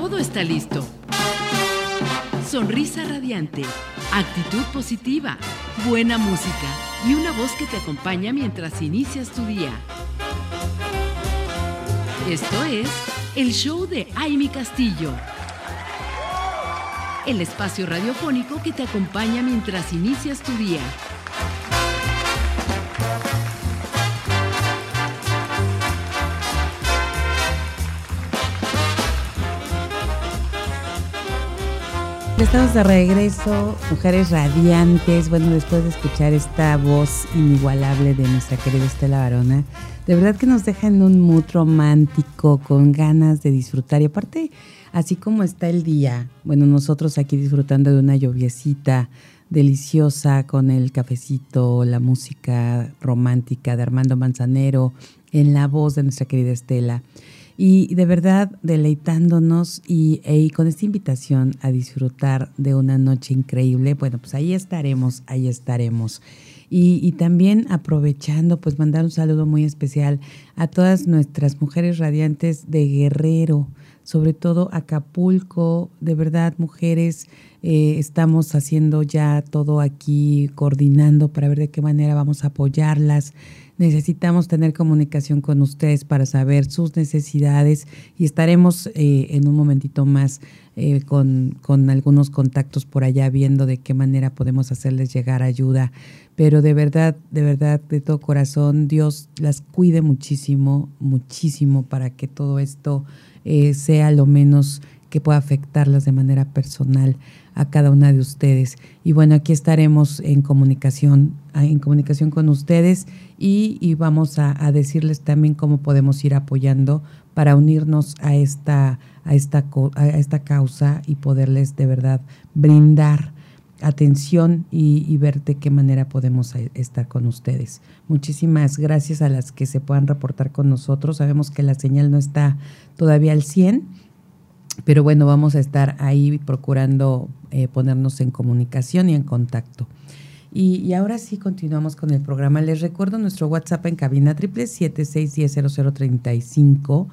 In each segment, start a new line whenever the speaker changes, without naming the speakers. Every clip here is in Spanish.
todo está listo. Sonrisa radiante, actitud positiva, buena música y una voz que te acompaña mientras inicias tu día. Esto es el show de Aimi Castillo. El espacio radiofónico que te acompaña mientras inicias tu día.
Estamos de regreso, mujeres radiantes. Bueno, después de escuchar esta voz inigualable de nuestra querida Estela Varona, de verdad que nos deja en un mood romántico, con ganas de disfrutar. Y aparte, así como está el día, bueno, nosotros aquí disfrutando de una lluviecita deliciosa con el cafecito, la música romántica de Armando Manzanero, en la voz de nuestra querida Estela y de verdad deleitándonos y, con esta invitación a disfrutar de una noche increíble, bueno, pues ahí estaremos, ahí estaremos. Y, y, también aprovechando, pues mandar un saludo muy especial a todas nuestras mujeres radiantes de Guerrero, sobre todo Acapulco, de verdad, mujeres, eh, estamos haciendo ya todo aquí, coordinando para ver de qué manera vamos a apoyarlas necesitamos tener comunicación con ustedes para saber sus necesidades y estaremos eh, en un momentito más eh, con, con, algunos contactos por allá viendo de qué manera podemos hacerles llegar ayuda. Pero de verdad, de verdad, de todo corazón, Dios las cuide muchísimo, muchísimo para que todo esto eh, sea lo menos que pueda afectarlas de manera personal a cada una de ustedes. Y bueno, aquí estaremos en comunicación, en comunicación con ustedes y, vamos a, decirles también cómo podemos ir apoyando para unirnos a esta, a esta, a esta causa y poderles de verdad brindar atención y, y, ver de qué manera podemos estar con ustedes. Muchísimas gracias a las que se puedan reportar con nosotros. Sabemos que la señal no está todavía al 100, pero bueno, vamos a estar ahí procurando eh, ponernos en comunicación y en contacto. Y, ahora sí continuamos con el programa. Les recuerdo nuestro WhatsApp en cabina triple siete seis diez cero cero treinta y cinco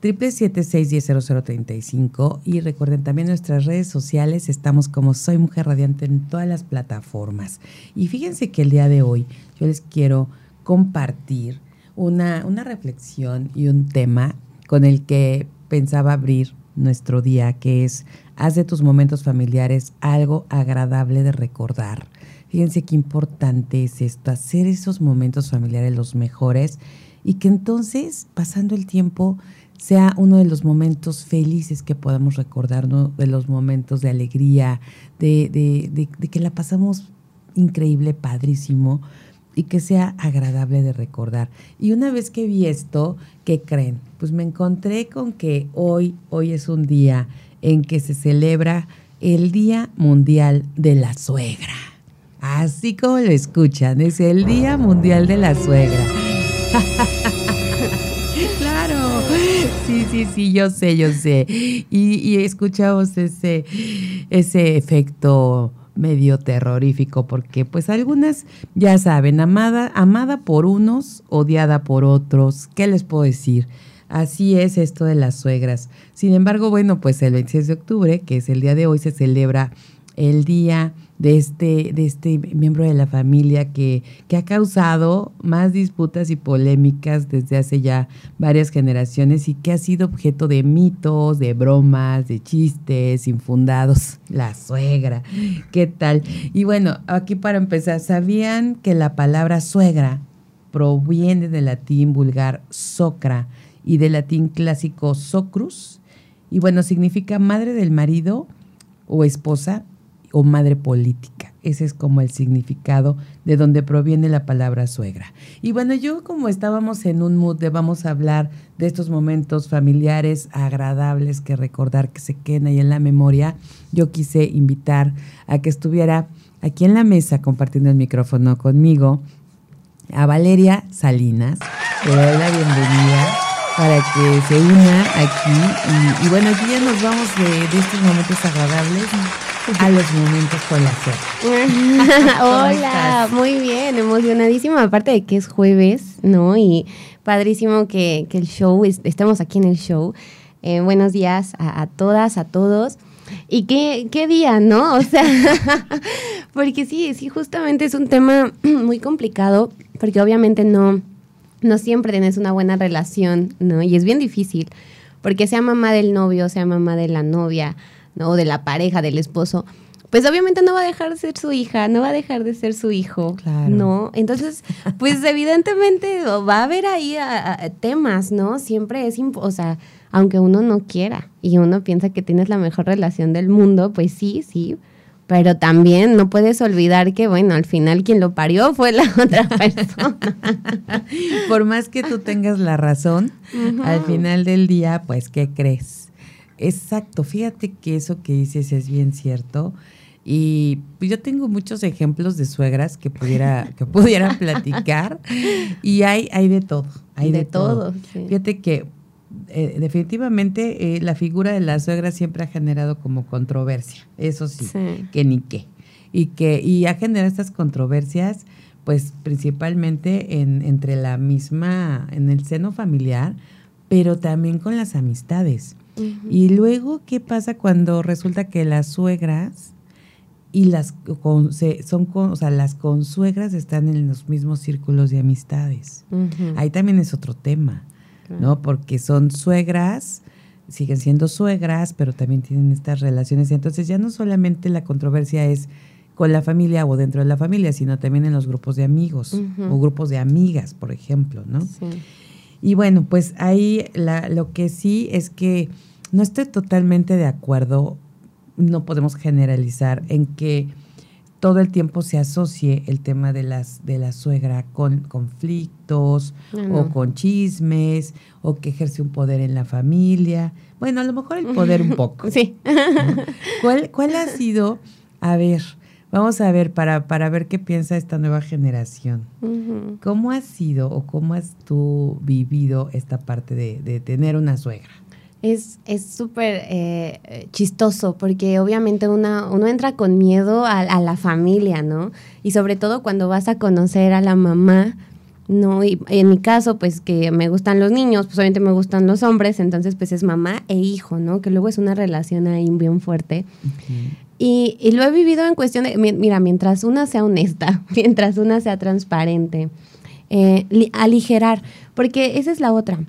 triple siete seis diez cero cero treinta y cinco y recuerden también nuestras redes sociales estamos como Soy Mujer Radiante en todas las plataformas y fíjense que el día de hoy yo les quiero compartir una, una reflexión y un tema con el que pensaba abrir nuestro día que es haz de tus momentos familiares algo agradable de recordar. Fíjense qué importante es esto, hacer esos momentos familiares los mejores y que entonces, pasando el tiempo, sea uno de los momentos felices que podamos recordar, uno de los momentos de alegría, de, de, de, que la pasamos increíble, padrísimo y que sea agradable de recordar. Y una vez que vi esto, ¿qué creen? Pues me encontré con que hoy, hoy es un día en que se celebra el Día Mundial de la Suegra. Así como lo escuchan, es el Día Mundial de la Suegra. claro, sí, sí, sí, yo sé, yo sé. Y, escuchamos ese, ese efecto medio terrorífico, porque pues algunas, ya saben, amada, amada por unos, odiada por otros. ¿Qué les puedo decir? Así es esto de las suegras. Sin embargo, bueno, pues el 26 de octubre, que es el día de hoy, se celebra el Día de este, de este miembro de la familia que, que, ha causado más disputas y polémicas desde hace ya varias generaciones y que ha sido objeto de mitos, de bromas, de chistes infundados. La suegra, ¿qué tal? Y bueno, aquí para empezar, ¿sabían que la palabra suegra proviene del latín vulgar socra y del latín clásico socrus? Y bueno, significa madre del marido o esposa o madre política. Ese es como el significado de donde proviene la palabra suegra. Y bueno, yo como estábamos en un mood de vamos a hablar de estos momentos familiares agradables que recordar que se queden ahí en la memoria, yo quise invitar a que estuviera aquí en la mesa compartiendo el micrófono conmigo a Valeria Salinas. Le doy la bienvenida para que se una aquí. Y, bueno, aquí ya nos vamos de estos momentos agradables a los momentos con la
Hola, muy bien, emocionadísima, aparte de que es jueves, ¿no? Y padrísimo que, el show, estamos aquí en el show. Eh, buenos días a, todas, a todos. Y qué, qué día, ¿no? O sea, porque sí, sí, justamente es un tema muy complicado, porque obviamente no, no siempre tienes una buena relación, ¿no? Y es bien difícil, porque sea mamá del novio, sea mamá de la novia, ¿no? De la pareja, del esposo, pues obviamente no va a dejar de ser su hija, no va a dejar de ser su hijo, ¿no? Entonces, pues evidentemente va a haber ahí temas, ¿no? Siempre es, o sea, aunque uno no quiera y uno piensa que tienes la mejor relación del mundo, pues sí, sí, pero también no puedes olvidar que, bueno, al final quien lo parió fue la otra persona.
Por más que tú tengas la razón, al final del día, pues, ¿qué crees? Exacto, fíjate que eso que dices es bien cierto. Y yo tengo muchos ejemplos de suegras que pudiera, que pudiera platicar. Y hay, hay de todo. Hay de, todo. Fíjate que eh, definitivamente eh, la figura de la suegra siempre ha generado como controversia. Eso sí, que ni qué. Y que, y ha generado estas controversias, pues principalmente en, entre la misma, en el seno familiar, pero también con las amistades. Y luego, ¿qué pasa cuando resulta que las suegras y las con, son con, o sea, las consuegras están en los mismos círculos de amistades. Ahí también es otro tema, ¿no? Porque son suegras, siguen siendo suegras, pero también tienen estas relaciones. Entonces ya no solamente la controversia es con la familia o dentro de la familia, sino también en los grupos de amigos o grupos de amigas, por ejemplo, ¿no? Y bueno, pues ahí la, lo que sí es que no estoy totalmente de acuerdo no podemos generalizar en que todo el tiempo se asocie el tema de las de la suegra con conflictos o con chismes o que ejerce un poder en la familia. Bueno, a lo mejor el poder un poco.
Sí.
¿Cuál, ¿Cuál ha sido? A ver, vamos a ver para, para ver qué piensa esta nueva generación. ¿Cómo ha sido o cómo has tú vivido esta parte de, de tener una suegra?
es súper eh, chistoso porque obviamente una, uno entra con miedo a, la familia, ¿no? Y sobre todo cuando vas a conocer a la mamá, ¿no? Y en mi caso, pues que me gustan los niños, pues obviamente me gustan los hombres, entonces pues es mamá e hijo, ¿no? Que luego es una relación ahí bien fuerte. Y, y, lo he vivido en cuestión de, mira, mientras una sea honesta, mientras una sea transparente, eh, aligerar, porque esa es la otra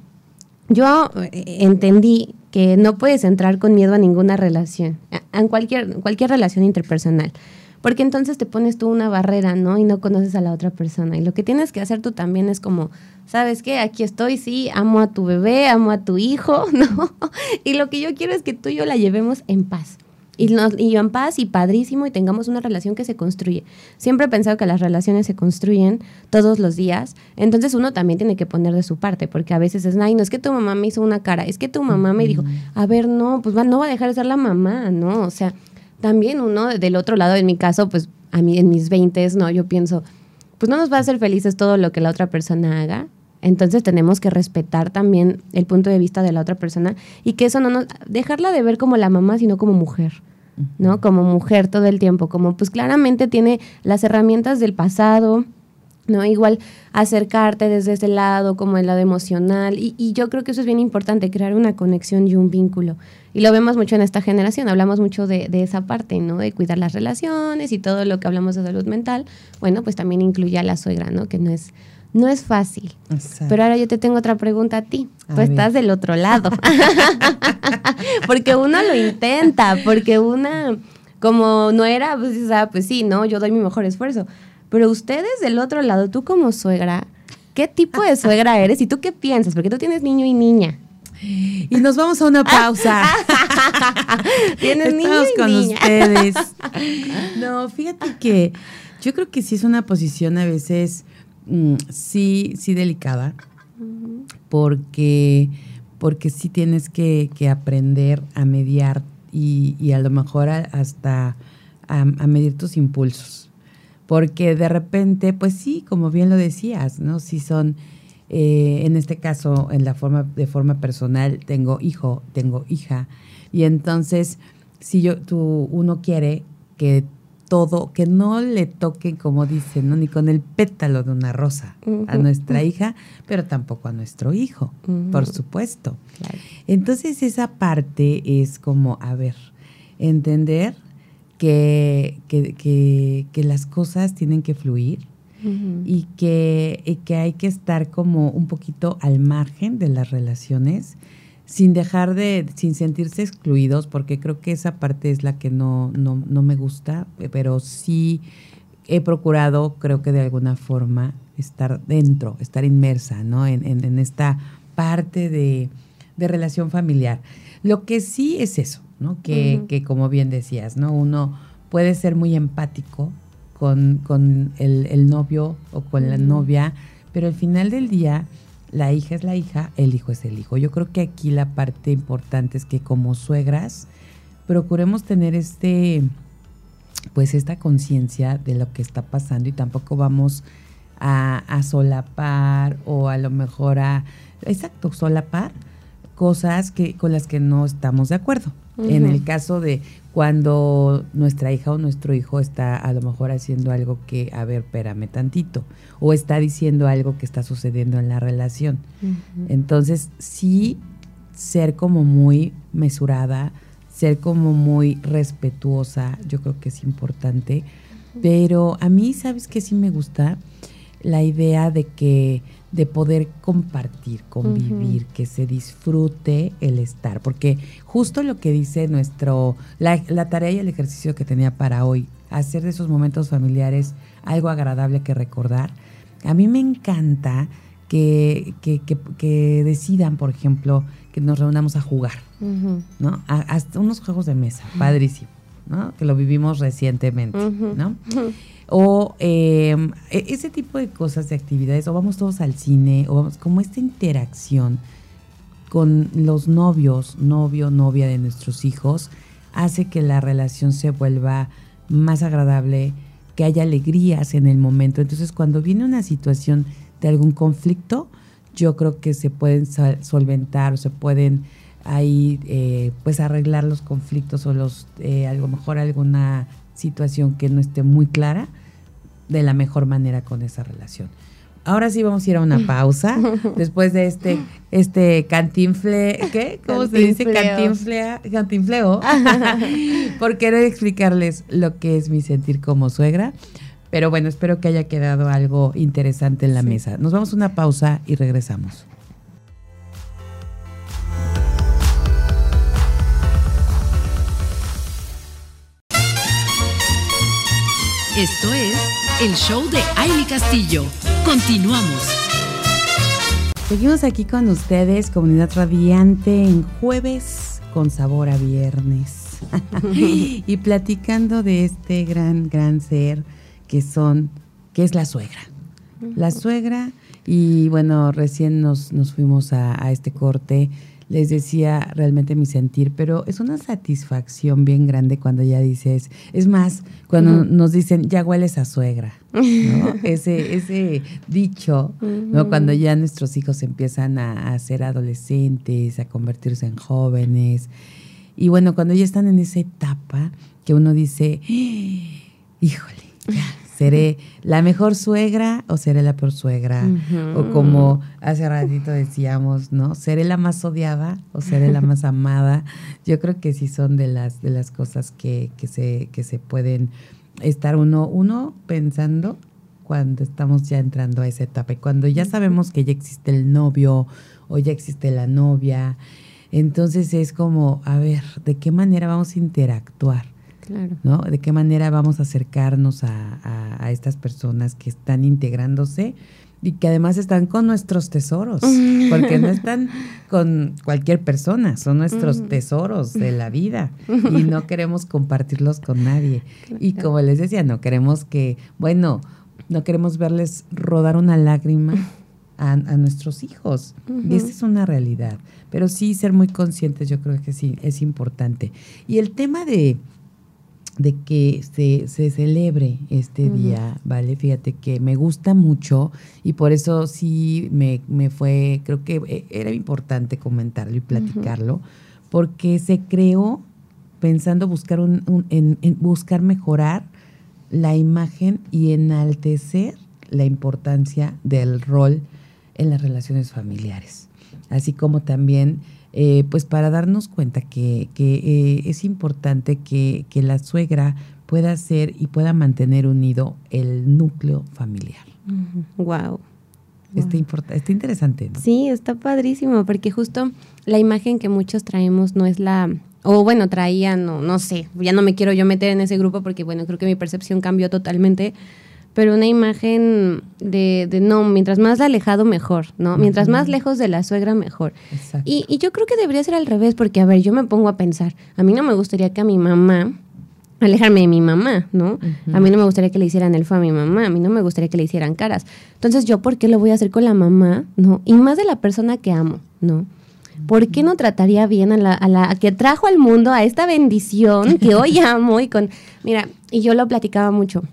yo eh, entendí que no puedes entrar con miedo a ninguna relación, en cualquier, cualquier relación interpersonal, porque entonces te pones tú una barrera, ¿no? Y no conoces a la otra persona. Y lo que tienes que hacer tú también es como, ¿sabes qué? Aquí estoy, sí, amo a tu bebé, amo a tu hijo, ¿no? Y lo que yo quiero es que tú y yo la llevemos en paz y, nos, y en paz y padrísimo y tengamos una relación que se construye. Siempre he pensado que las relaciones se construyen todos los días, entonces uno también tiene que poner de su parte, porque a veces es, ay, no es que tu mamá me hizo una cara, es que tu mamá me dijo, a ver, no, pues va, no va a dejar de ser la mamá, ¿no? O sea, también uno del otro lado, en mi caso, pues a mí en mis 20 no, yo pienso, pues no nos va a hacer felices todo lo que la otra persona haga, entonces tenemos que respetar también el punto de vista de la otra persona y que eso no nos dejarla de ver como la mamá, sino como mujer. ¿no? Como mujer todo el tiempo, como pues claramente tiene las herramientas del pasado, ¿no? Igual acercarte desde ese lado, como el lado emocional, y, y, yo creo que eso es bien importante, crear una conexión y un vínculo. Y lo vemos mucho en esta generación, hablamos mucho de, de, esa parte, ¿no? De cuidar las relaciones y todo lo que hablamos de salud mental, bueno, pues también incluye a la suegra, ¿no? Que no es no es fácil. Pero ahora yo te tengo otra pregunta a ti. Tú estás del otro lado. porque uno lo intenta, porque una, como no era, pues, pues sí, no, yo doy mi mejor esfuerzo. Pero ustedes del otro lado, tú como suegra, ¿qué tipo de suegra eres? ¿Y tú qué piensas? Porque tú tienes niño y niña.
Y nos vamos a una pausa.
Tienes Estamos
con ustedes. No, fíjate que yo creo que sí es una posición a veces Mm, sí, sí delicada, porque, porque sí tienes que, aprender a mediar y, a lo mejor hasta a, medir tus impulsos. Porque de repente, pues sí, como bien lo decías, ¿no? Si son, eh, en este caso, en la forma, de forma personal, tengo hijo, tengo hija, y entonces, si yo, tú, uno quiere que todo, que no le toquen, como dicen, ¿no? ni con el pétalo de una rosa a nuestra hija, pero tampoco a nuestro hijo, por supuesto. Entonces esa parte es como, a ver, entender que, que, que, las cosas tienen que fluir y, que, y que hay que estar como un poquito al margen de las relaciones sin dejar de, sin sentirse excluidos, porque creo que esa parte es la que no, no, no me gusta, pero sí he procurado, creo que de alguna forma, estar dentro, estar inmersa, ¿no? En, en, esta parte de, de, relación familiar. Lo que sí es eso, ¿no? Que, que, como bien decías, ¿no? Uno puede ser muy empático con, con el, el, novio o con la novia, pero al final del día la hija es la hija, el hijo es el hijo. Yo creo que aquí la parte importante es que como suegras procuremos tener este pues esta conciencia de lo que está pasando y tampoco vamos a, solapar o a lo mejor a exacto solapar cosas que con las que no estamos de acuerdo. En el caso de cuando nuestra hija o nuestro hijo está a lo mejor haciendo algo que, a ver, espérame tantito, o está diciendo algo que está sucediendo en la relación. Entonces, sí ser como muy mesurada, ser como muy respetuosa, yo creo que es importante, pero a mí, ¿sabes qué sí me gusta? La idea de que de poder compartir, convivir, que se disfrute el estar, porque justo lo que dice nuestro, la, tarea y el ejercicio que tenía para hoy, hacer de esos momentos familiares algo agradable que recordar, a mí me encanta que, que, decidan, por ejemplo, que nos reunamos a jugar, ¿no? hasta unos juegos de mesa, padrísimo, ¿no? Que lo vivimos recientemente, ¿no? O em, e, ese tipo de cosas, de actividades, o vamos todos al cine, o vamos, como esta interacción con los novios, novio, novia de nuestros hijos, hace que la relación se vuelva más agradable, que haya alegrías en el momento. Entonces, cuando viene una situación de algún conflicto, yo creo que se pueden solventar o se pueden ahí eh, pues arreglar los conflictos o los eh, a lo mejor alguna situación que no esté muy clara de la mejor manera con esa relación. Ahora sí vamos a ir a una pausa después de este este cantinfle, ¿qué? ¿Cómo se dice? Cantinflea, cantinfleo. por querer explicarles lo que es mi sentir como suegra. Pero bueno, espero que haya quedado algo interesante en la mesa. Nos vamos a una pausa y regresamos.
Esto es el show de Aile Castillo. Continuamos.
Seguimos aquí con ustedes, comunidad radiante, en jueves con sabor a viernes. y platicando de este gran, gran ser que son, que es la suegra. La suegra, y bueno, recién nos, nos fuimos a, a este corte les decía realmente mi sentir, pero es una satisfacción bien grande cuando ya dices, es más, cuando nos dicen, ya hueles a suegra, ¿no? ese, ese dicho, ¿no? Cuando ya nuestros hijos empiezan a, ser adolescentes, a convertirse en jóvenes, y bueno, cuando ya están en esa etapa que uno dice, híjole, ya ¿Seré la mejor suegra o seré la peor suegra? O como hace ratito decíamos, ¿no? ¿Seré la más odiada o seré la más amada? Yo creo que sí son de las, de las cosas que, que, se, que se pueden estar uno, uno pensando cuando estamos ya entrando a esa etapa. Y cuando ya sabemos que ya existe el novio o ya existe la novia, entonces es como, a ver, ¿de qué manera vamos a interactuar? ¿No? De qué manera vamos a acercarnos a, a, estas personas que están integrándose y que además están con nuestros tesoros, porque no están con cualquier persona, son nuestros tesoros de la vida y no queremos compartirlos con nadie. Y como les decía, no queremos que, bueno, no queremos verles rodar una lágrima a, a nuestros hijos. Y esa es una realidad. Pero sí ser muy conscientes, yo creo que sí, es importante. Y el tema de, de que se, se celebre este día, ¿vale? Fíjate que me gusta mucho y por eso sí me, me fue, creo que eh, era importante comentarlo y platicarlo, porque se creó pensando buscar un, en, buscar mejorar la imagen y enaltecer la importancia del rol en las relaciones familiares, así como también eh, pues para darnos cuenta que, eh, es importante que, la suegra pueda ser y pueda mantener unido el núcleo familiar.
Wow.
Está, está interesante.
Sí, está padrísimo, porque justo la imagen que muchos traemos no es la, o bueno, traían, no, no sé, ya no me quiero yo meter en ese grupo porque bueno, creo que mi percepción cambió totalmente, pero una imagen de, de no, mientras más alejado mejor, ¿no? Mientras más lejos de la suegra mejor. Y, y, yo creo que debería ser al revés, porque a ver, yo me pongo a pensar, a mí no me gustaría que a mi mamá, alejarme de mi mamá, ¿no? A mí no me gustaría que le hicieran el fue a mi mamá, a mí no me gustaría que le hicieran caras. Entonces, ¿yo por qué lo voy a hacer con la mamá, ¿no? Y más de la persona que amo, ¿no? ¿Por qué no trataría bien a la, a la que trajo al mundo a esta bendición que hoy amo y con... Mira, y yo lo platicaba mucho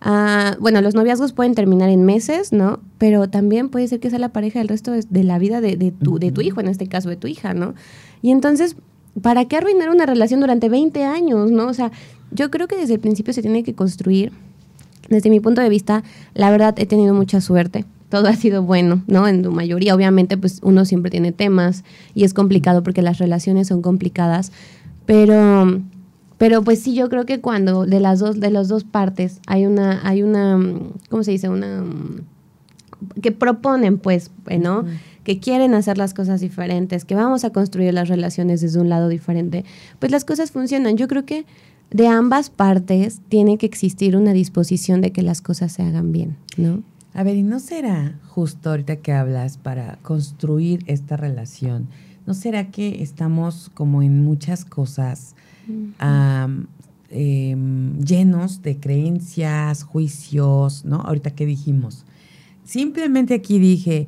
Ah, bueno, los noviazgos pueden terminar en meses, ¿no? Pero también puede ser que sea la pareja del resto de, la vida de, tu, de tu hijo, en este caso de tu hija, ¿no? Y entonces, ¿para qué arruinar una relación durante 20 años, ¿no? O sea, yo creo que desde el principio se tiene que construir. Desde mi punto de vista, la verdad he tenido mucha suerte. Todo ha sido bueno, ¿no? En su mayoría, obviamente, pues uno siempre tiene temas y es complicado porque las relaciones son complicadas. Pero pero pues sí, yo creo que cuando de las dos, de las dos partes hay una, hay una, ¿cómo se dice? Una que proponen, pues, ¿no? Que quieren hacer las cosas diferentes, que vamos a construir las relaciones desde un lado diferente, pues las cosas funcionan. Yo creo que de ambas partes tiene que existir una disposición de que las cosas se hagan bien, ¿no?
A ver, ¿y no será justo ahorita que hablas para construir esta relación? ¿No será que estamos como en muchas cosas Em, llenos de creencias, juicios, ¿no? Ahorita que dijimos. Simplemente aquí dije,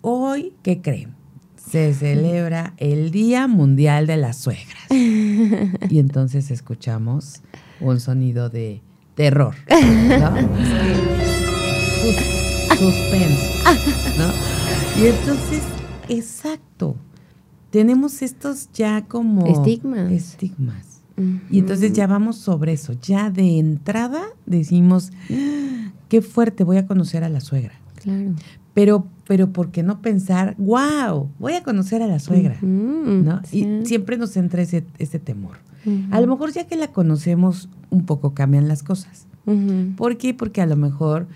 hoy, ¿qué creen? Se celebra el Día Mundial de las Suegras. Y entonces escuchamos un sonido de terror, ¿no? suspenso, ¿no? Y entonces, exacto, tenemos estos ya como
estigmas.
estigmas y entonces ya vamos sobre eso. Ya de entrada decimos, qué fuerte, voy a conocer a la suegra.
Claro.
Pero, pero ¿por qué no pensar, wow, voy a conocer a la suegra? ¿no? Y siempre nos entra ese, ese temor. A lo mejor ya que la conocemos, un poco cambian las cosas. ¿Por qué? Porque a lo mejor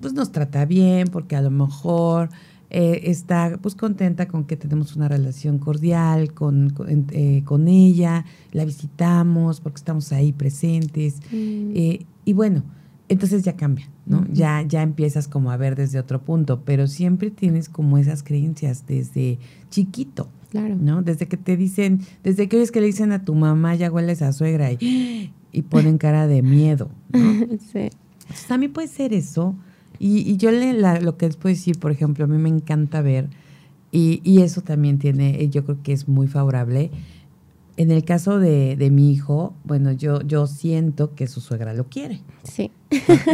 pues nos trata bien, porque a lo mejor eh, está pues contenta con que tenemos una relación cordial con, con, eh, ella, la visitamos porque estamos ahí presentes. Mm. Eh, y bueno, entonces ya cambia, ¿no? ya, ya empiezas como a ver desde otro punto, pero siempre tienes como esas creencias desde chiquito.
Claro.
¿No? Desde que te dicen, desde que oyes que le dicen a tu mamá, ya hueles a suegra y, y ponen cara de miedo.
sí.
también puede ser eso y, yo le, lo que les puedo decir, por ejemplo, a mí me encanta ver, y, y, eso también tiene, yo creo que es muy favorable. En el caso de, de, mi hijo, bueno, yo, yo siento que su suegra lo quiere.
Sí.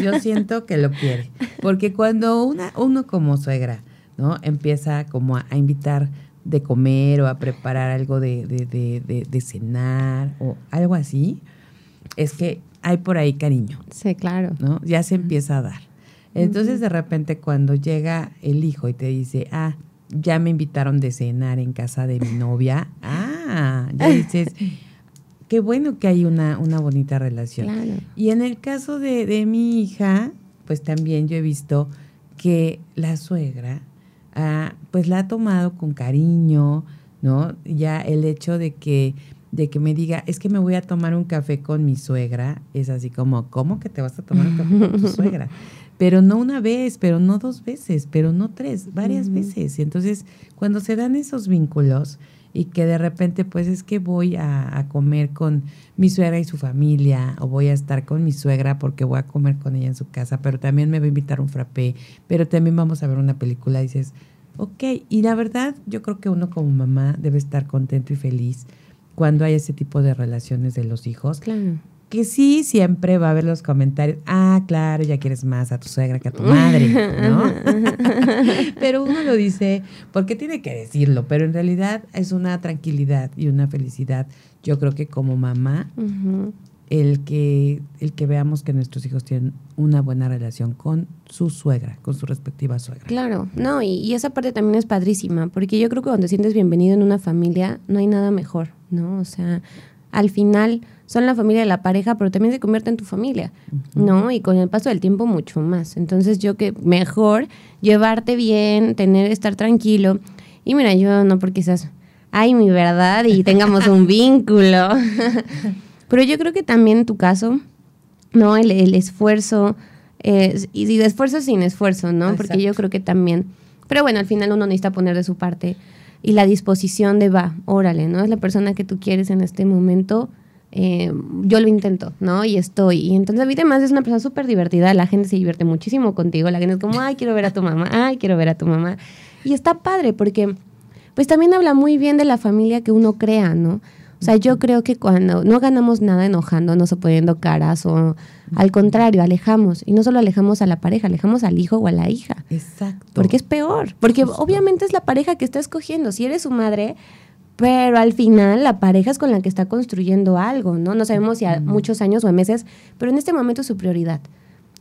Yo siento que lo quiere. Porque cuando una, uno como suegra, ¿no? Empieza como a, invitar de comer o a preparar algo de, de, de, de, cenar o algo así, es que hay por ahí cariño.
Sí, claro.
¿no? Ya se empieza a dar. Entonces de repente cuando llega el hijo y te dice, ah, ya me invitaron de cenar en casa de mi novia, ah, ya dices, qué bueno que hay una, una bonita relación. Y en el caso de, de, mi hija, pues también yo he visto que la suegra, ah, pues la ha tomado con cariño, ¿no? Ya el hecho de que de que me diga, es que me voy a tomar un café con mi suegra, es así como, ¿cómo que te vas a tomar un café con tu suegra? Pero no una vez, pero no dos veces, pero no tres, varias veces. Y entonces, cuando se dan esos vínculos y que de repente, pues es que voy a, comer con mi suegra y su familia, o voy a estar con mi suegra porque voy a comer con ella en su casa, pero también me va a invitar un frappé, pero también vamos a ver una película, y dices, ok, y la verdad, yo creo que uno como mamá debe estar contento y feliz cuando hay ese tipo de relaciones de los hijos.
Claro
que sí siempre va a haber los comentarios, ah, claro, ya quieres más a tu suegra que a tu madre, ¿no? pero uno lo dice porque tiene que decirlo, pero en realidad es una tranquilidad y una felicidad. Yo creo que como mamá, el que, el que veamos que nuestros hijos tienen una buena relación con su suegra, con su respectiva suegra.
Claro, no, y, y, esa parte también es padrísima, porque yo creo que cuando te sientes bienvenido en una familia, no hay nada mejor, ¿no? O sea, al final son la familia de la pareja, pero también se convierte en tu familia, ¿no? Y con el paso del tiempo mucho más. Entonces yo que mejor llevarte bien, tener, estar tranquilo. Y mira, yo no porque seas, ay, mi verdad, y tengamos un vínculo. Pero yo creo que también en tu caso, ¿no? El, el esfuerzo, eh, y, y de esfuerzo sin esfuerzo, ¿no? Porque yo creo que también, pero bueno, al final uno necesita poner de su parte y la disposición de va, órale, ¿no? Es la persona que tú quieres en este momento. Eh, yo lo intento, ¿no? Y estoy. Y entonces David además es una persona súper divertida, la gente se divierte muchísimo contigo, la gente es como, ay, quiero ver a tu mamá, ay, quiero ver a tu mamá. Y está padre porque pues también habla muy bien de la familia que uno crea, ¿no? O sea, yo creo que cuando no ganamos nada enojándonos o poniendo caras o al contrario, alejamos. Y no solo alejamos a la pareja, alejamos al hijo o a la hija.
Exacto.
Porque es peor. Porque Justo. obviamente es la pareja que está escogiendo. Si eres su madre, pero al final la pareja es con la que está construyendo algo, ¿no? No sabemos si a muchos años o a meses, pero en este momento es su prioridad.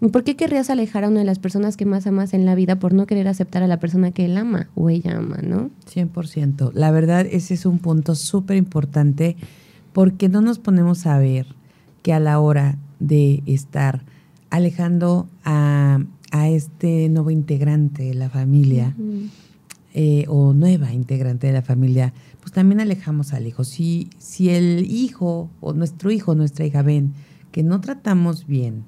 ¿Y por qué querrías alejar a una de las personas que más amas en la vida por no querer aceptar a la persona que él ama o ella ama, ¿no?
100%. La verdad, ese es un punto súper importante porque no nos ponemos a ver que a la hora de estar alejando a, a este nuevo integrante de la familia uh -huh. eh, o nueva integrante de la familia, pues también alejamos al hijo. Si, si el hijo o nuestro hijo o nuestra hija ven que no tratamos bien,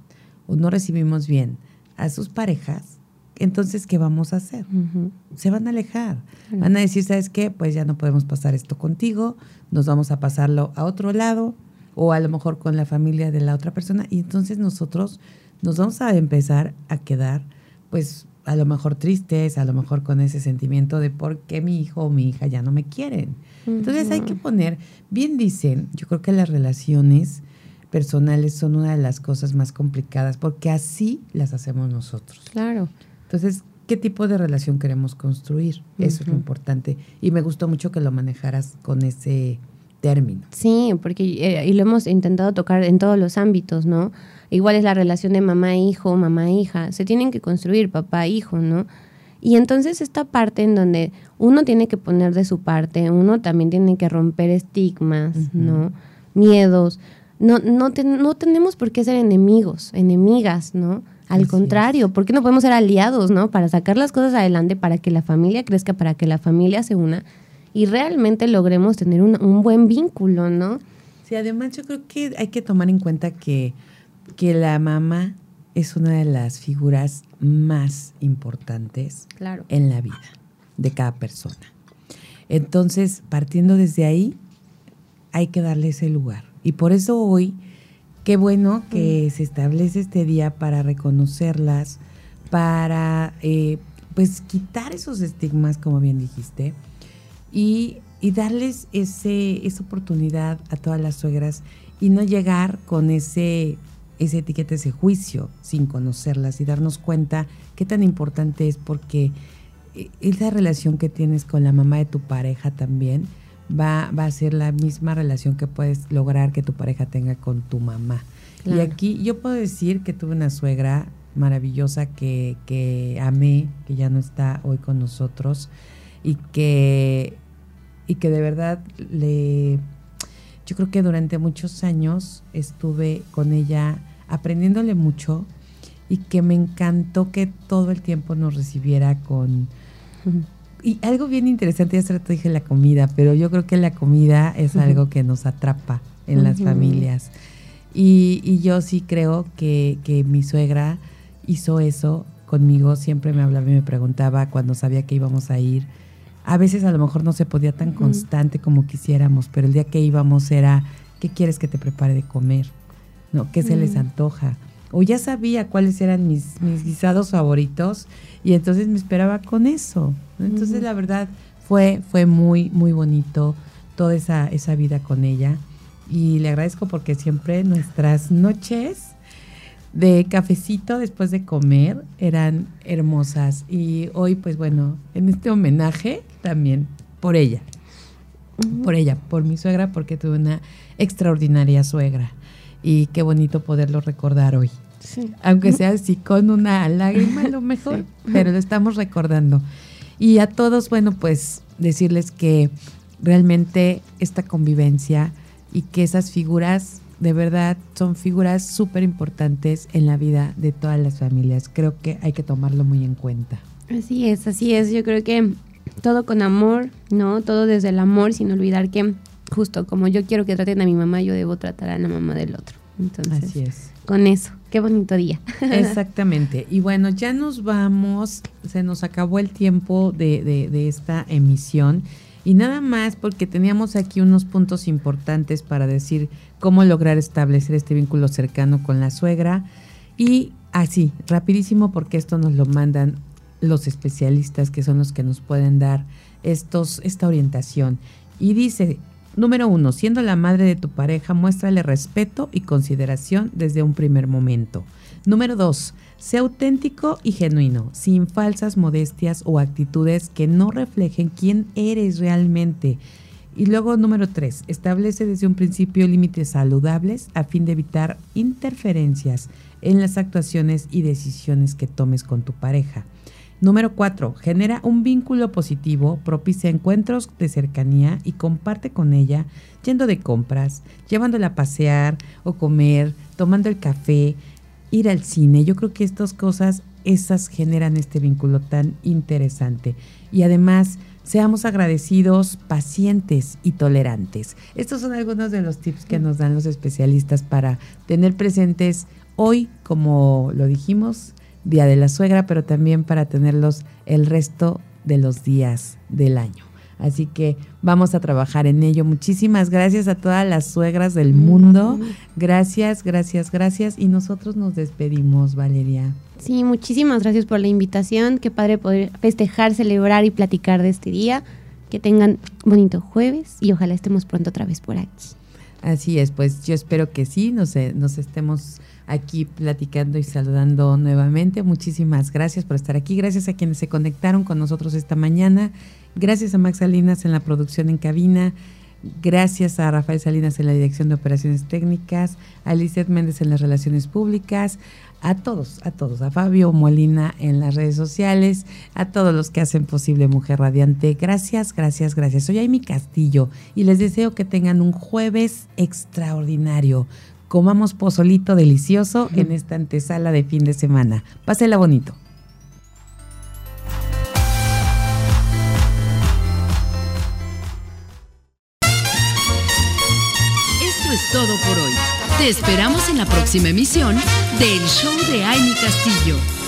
o no recibimos bien a sus parejas, entonces, ¿qué vamos a hacer? Uh -huh. Se van a alejar. Uh -huh. Van a decir, ¿sabes qué? Pues ya no podemos pasar esto contigo, nos vamos a pasarlo a otro lado o a lo mejor con la familia de la otra persona y entonces nosotros nos vamos a empezar a quedar, pues a lo mejor tristes, a lo mejor con ese sentimiento de por qué mi hijo o mi hija ya no me quieren. Uh -huh. Entonces hay que poner, bien dicen, yo creo que las relaciones personales son una de las cosas más complicadas porque así las hacemos nosotros.
Claro.
Entonces, ¿qué tipo de relación queremos construir? Eso uh -huh. es lo importante. Y me gustó mucho que lo manejaras con ese término.
Sí, porque eh, y lo hemos intentado tocar en todos los ámbitos, ¿no? Igual es la relación de mamá-hijo, mamá-hija. Se tienen que construir papá-hijo, ¿no? Y entonces esta parte en donde uno tiene que poner de su parte, uno también tiene que romper estigmas, uh -huh. ¿no? Miedos no, no, te, no tenemos por qué ser enemigos, enemigas, ¿no? Al Así contrario, es. ¿por qué no podemos ser aliados, ¿no? Para sacar las cosas adelante, para que la familia crezca, para que la familia se una y realmente logremos tener un, un buen vínculo, ¿no?
Sí, además yo creo que hay que tomar en cuenta que, que la mamá es una de las figuras más importantes
claro.
en la vida de cada persona. Entonces, partiendo desde ahí, hay que darle ese lugar. Y por eso hoy, qué bueno que mm. se establece este día para reconocerlas, para eh, pues quitar esos estigmas, como bien dijiste, y, y darles ese, esa oportunidad a todas las suegras y no llegar con ese, ese etiqueta, ese juicio sin conocerlas y darnos cuenta qué tan importante es porque eh, esa relación que tienes con la mamá de tu pareja también va, va a ser la misma relación que puedes lograr que tu pareja tenga con tu mamá. Claro. Y aquí yo puedo decir que tuve una suegra maravillosa que, que amé, que ya no está hoy con nosotros y que, y que de verdad le... Yo creo que durante muchos años estuve con ella aprendiéndole mucho y que me encantó que todo el tiempo nos recibiera con... Y algo bien interesante, ya se te dije la comida, pero yo creo que la comida es algo que nos atrapa en las familias. Y, y, yo sí creo que, que, mi suegra hizo eso conmigo, siempre me hablaba y me preguntaba cuando sabía que íbamos a ir. A veces a lo mejor no se podía tan constante como quisiéramos, pero el día que íbamos era, ¿qué quieres que te prepare de comer? ¿No? ¿Qué se les antoja? O ya sabía cuáles eran mis, mis guisados favoritos y entonces me esperaba con eso. Entonces, uh -huh. la verdad, fue, fue muy, muy bonito toda esa, esa vida con ella. Y le agradezco porque siempre nuestras noches de cafecito después de comer eran hermosas. Y hoy, pues bueno, en este homenaje también por ella. Uh -huh. Por ella, por mi suegra, porque tuve una extraordinaria suegra. y qué bonito poderlo recordar hoy. Aunque sea así con una lágrima a lo mejor, pero lo estamos recordando. Y a todos, bueno, pues decirles que realmente esta convivencia y que esas figuras de verdad son figuras súper importantes en la vida de todas las familias. Creo que hay que tomarlo muy en cuenta.
Así es, así es. Yo creo que todo con amor, ¿no? Todo desde el amor, sin olvidar que justo como yo quiero que traten a mi mamá, yo debo tratar a la mamá del otro. Entonces,
Así es.
Con eso, qué bonito día.
Exactamente. Y bueno, ya nos vamos, se nos acabó el tiempo de, de, de esta emisión. Y nada más porque teníamos aquí unos puntos importantes para decir cómo lograr establecer este vínculo cercano con la suegra. Y así, rapidísimo porque esto nos lo mandan los especialistas que son los que nos pueden dar estos, esta orientación. Y dice, número uno, siendo la madre de tu pareja, muéstrale respeto y consideración desde un primer momento. Número dos, sé auténtico y genuino, sin falsas modestias o actitudes que no reflejen quién eres realmente. Y luego, número tres, establece desde un principio límites saludables a fin de evitar interferencias en las actuaciones y decisiones que tomes con tu pareja. Número 4. Genera un vínculo positivo, propicia encuentros de cercanía y comparte con ella yendo de compras, llevándola a pasear o comer, tomando el café, ir al cine. Yo creo que estas cosas, esas generan este vínculo tan interesante. Y además, seamos agradecidos, pacientes y tolerantes. Estos son algunos de los tips que nos dan los especialistas para tener presentes hoy, como lo dijimos, Día de la Suegra, pero también para tenerlos el resto de los días del año. Así que vamos a trabajar en ello. Muchísimas gracias a todas las suegras del mundo. Gracias, gracias, gracias. Y nosotros nos despedimos, Valeria.
Sí, muchísimas gracias por la invitación. Qué padre poder festejar, celebrar y platicar de este día. Que tengan bonito jueves y ojalá estemos pronto otra vez por aquí.
Así es, pues yo espero que sí, nos, nos estemos aquí platicando y saludando nuevamente. Muchísimas gracias por estar aquí. Gracias a quienes se conectaron con nosotros esta mañana. Gracias a Max Salinas en la producción en cabina. Gracias a Rafael Salinas en la dirección de operaciones técnicas, a Lizeth Méndez en las relaciones públicas, a todos, a todos, a Fabio Molina en las redes sociales, a todos los que hacen posible Mujer Radiante. Gracias, gracias, gracias. Soy Amy Castillo y les deseo que tengan un jueves extraordinario. Comamos pozolito delicioso en esta antesala de fin de semana. Pásela bonito.
Todo por hoy. Te esperamos en la próxima emisión del Show de Amy Castillo.